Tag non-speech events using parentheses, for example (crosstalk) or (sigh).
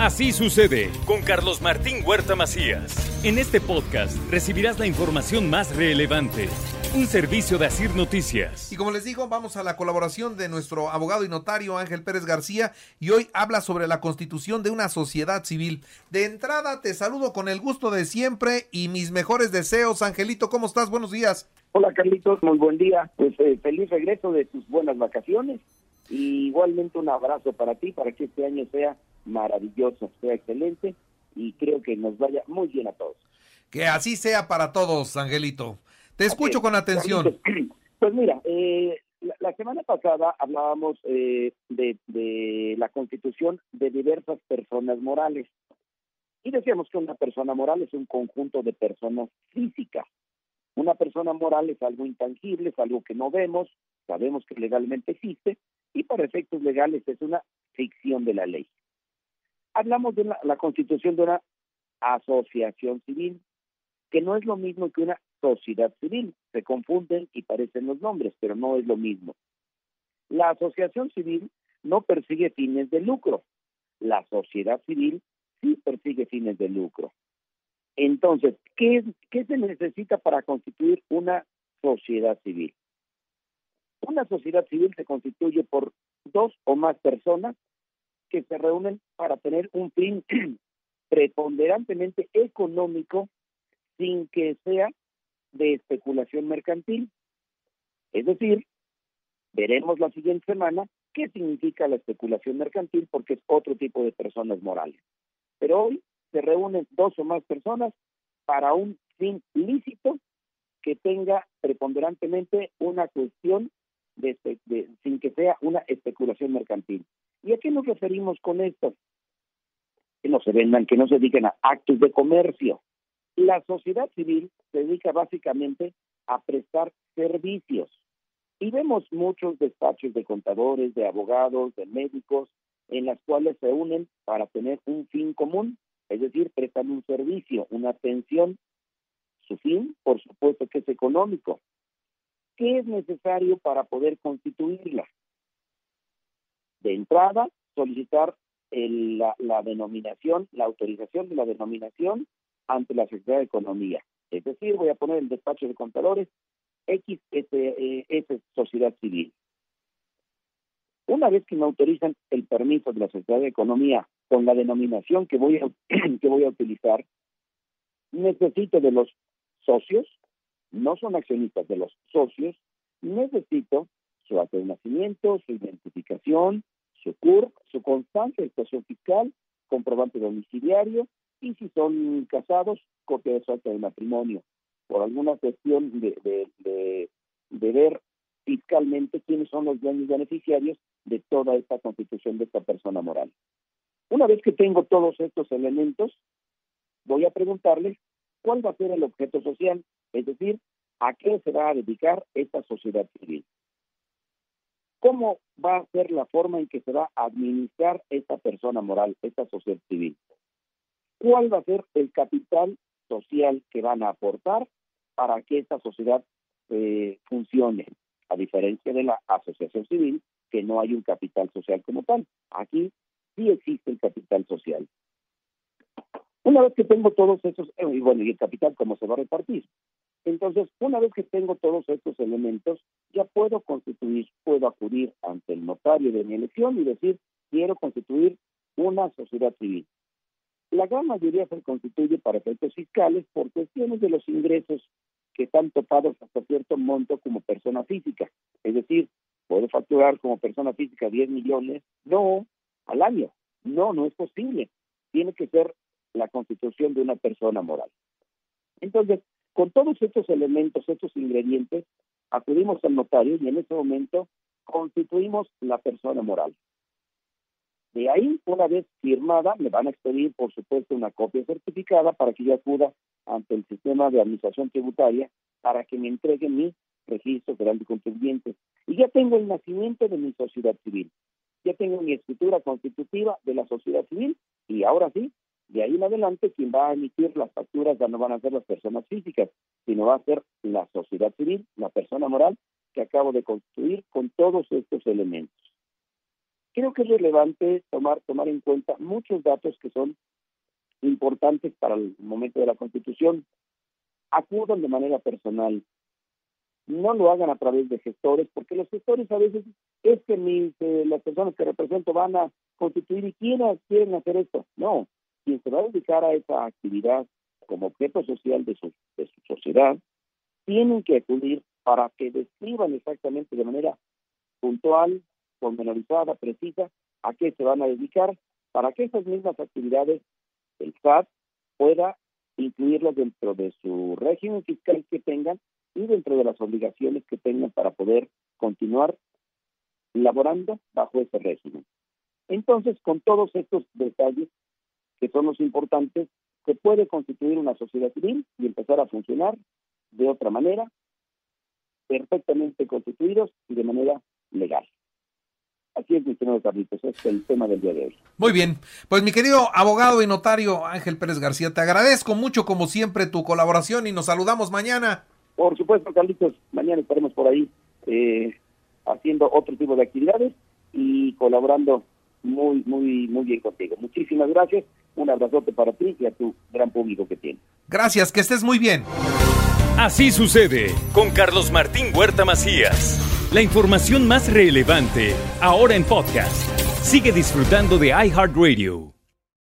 Así sucede con Carlos Martín Huerta Macías. En este podcast recibirás la información más relevante. Un servicio de Asir Noticias. Y como les digo, vamos a la colaboración de nuestro abogado y notario Ángel Pérez García y hoy habla sobre la constitución de una sociedad civil. De entrada te saludo con el gusto de siempre y mis mejores deseos. Angelito, ¿cómo estás? Buenos días. Hola Carlitos, muy buen día. Pues eh, feliz regreso de tus buenas vacaciones y igualmente un abrazo para ti para que este año sea maravilloso, sea excelente y creo que nos vaya muy bien a todos. Que así sea para todos, Angelito. Te escucho con atención. (clears throat) Pues mira, eh, la, semana pasada hablábamos eh, de, de la constitución de diversas personas morales y decíamos que una persona moral es un conjunto de personas físicas. Una persona moral es algo intangible, es algo que no vemos, sabemos que legalmente existe y para efectos legales es una ficción de la ley hablamos de la, constitución de una asociación civil, que no es lo mismo que una sociedad civil. Se confunden y parecen los nombres, pero no es lo mismo. La asociación civil no persigue fines de lucro. La sociedad civil sí persigue fines de lucro. Entonces, ¿qué, qué se necesita para constituir una sociedad civil? Una sociedad civil se constituye por dos o más personas que se reúnen para tener un fin (clears throat) preponderantemente económico sin que sea de especulación mercantil. Es decir, veremos la siguiente semana qué significa la especulación mercantil porque es otro tipo de personas morales. Pero hoy se reúnen dos o más personas para un fin lícito que tenga preponderantemente una cuestión de, sin que sea una especulación mercantil. ¿Y a qué nos referimos con esto? Que no se vendan, que no se dediquen a actos de comercio. La sociedad civil se dedica básicamente a prestar servicios. Y vemos muchos despachos de contadores, de abogados, de médicos, en las cuales se unen para tener un fin común, es decir, prestan un servicio, una atención. Su fin, por supuesto, que es económico. ¿Qué es necesario para poder constituirla? de entrada solicitar la, denominación, la autorización de la denominación ante la Secretaría de Economía. Es decir, voy a poner el despacho de contadores XS Sociedad Civil. Una vez que me autorizan el permiso de la Secretaría de Economía con la denominación que voy a, (clears throat) que voy a utilizar, necesito de los socios, no son accionistas de los socios, necesito su acta de nacimiento, su identificación, su CUR, su constancia de situación fiscal, comprobante domiciliario y si son casados, copia de su acta de matrimonio. Por alguna cuestión de, de, de, ver fiscalmente quiénes son los dueños beneficiarios de toda esta constitución de esta persona moral. Una vez que tengo todos estos elementos, voy a preguntarles cuál va a ser el objeto social, es decir, a qué se va a dedicar esta sociedad civil. ¿Cómo va a ser la forma en que se va a administrar esta persona moral, esta sociedad civil? ¿Cuál va a ser el capital social que van a aportar para que esta sociedad eh, funcione? A diferencia de la asociación civil, que no hay un capital social como tal. Aquí sí existe el capital social. Una vez que tengo todos esos, eh, y bueno, y el capital, ¿cómo se va a repartir? Entonces, una vez que tengo todos estos elementos, ya puedo constituir, puedo acudir ante el notario de mi elección y decir, quiero constituir una sociedad civil. La gran mayoría se constituye para efectos fiscales por cuestiones de los ingresos que están topados hasta cierto monto como persona física. Es decir, puedo facturar como persona física 10 millones, no, al año. No, no es posible. Tiene que ser la constitución de una persona moral. Entonces, con todos estos elementos, estos ingredientes, acudimos al notario y en ese momento constituimos la persona moral. De ahí, una vez firmada, me van a expedir, por supuesto, una copia certificada para que yo acuda ante el sistema de administración tributaria para que me entreguen mi registro federal de contribuyentes. Y ya tengo el nacimiento de mi sociedad civil. Ya tengo mi escritura constitutiva de la sociedad civil y ahora sí, de ahí en adelante, quien va a emitir las facturas ya no van a ser las personas físicas, sino va a ser la sociedad civil, la persona moral que acabo de construir con todos estos elementos. Creo que es relevante tomar, tomar en cuenta muchos datos que son importantes para el momento de la constitución. Acudan de manera personal. No lo hagan a través de gestores, porque los gestores a veces es que mis, eh, las personas que represento van a constituir y quieren, quieren hacer esto. No, quien se va a dedicar a esa actividad como objeto social de su, sociedad, tienen que acudir para que describan exactamente de manera puntual, pormenorizada, precisa, a qué se van a dedicar, para que esas mismas actividades el SAT pueda incluirlas dentro de su régimen fiscal que tengan y dentro de las obligaciones que tengan para poder continuar laborando bajo ese régimen. Entonces, con todos estos detalles, que son los importantes, se puede constituir una sociedad civil y empezar a funcionar de otra manera, perfectamente constituidos y de manera legal. Así es, mi estimado Carlitos, es el tema del día de hoy. Muy bien, pues mi querido abogado y notario Ángel Pérez García, te agradezco mucho como siempre tu colaboración y nos saludamos mañana. Por supuesto, Carlitos, mañana estaremos por ahí eh, haciendo otro tipo de actividades y colaborando muy, muy, muy bien contigo. Muchísimas gracias un abrazote para ti y a tu gran público que tienes. Gracias, que estés muy bien. Así sucede con Carlos Martín Huerta Macías. La información más relevante ahora en podcast. Sigue disfrutando de iHeartRadio.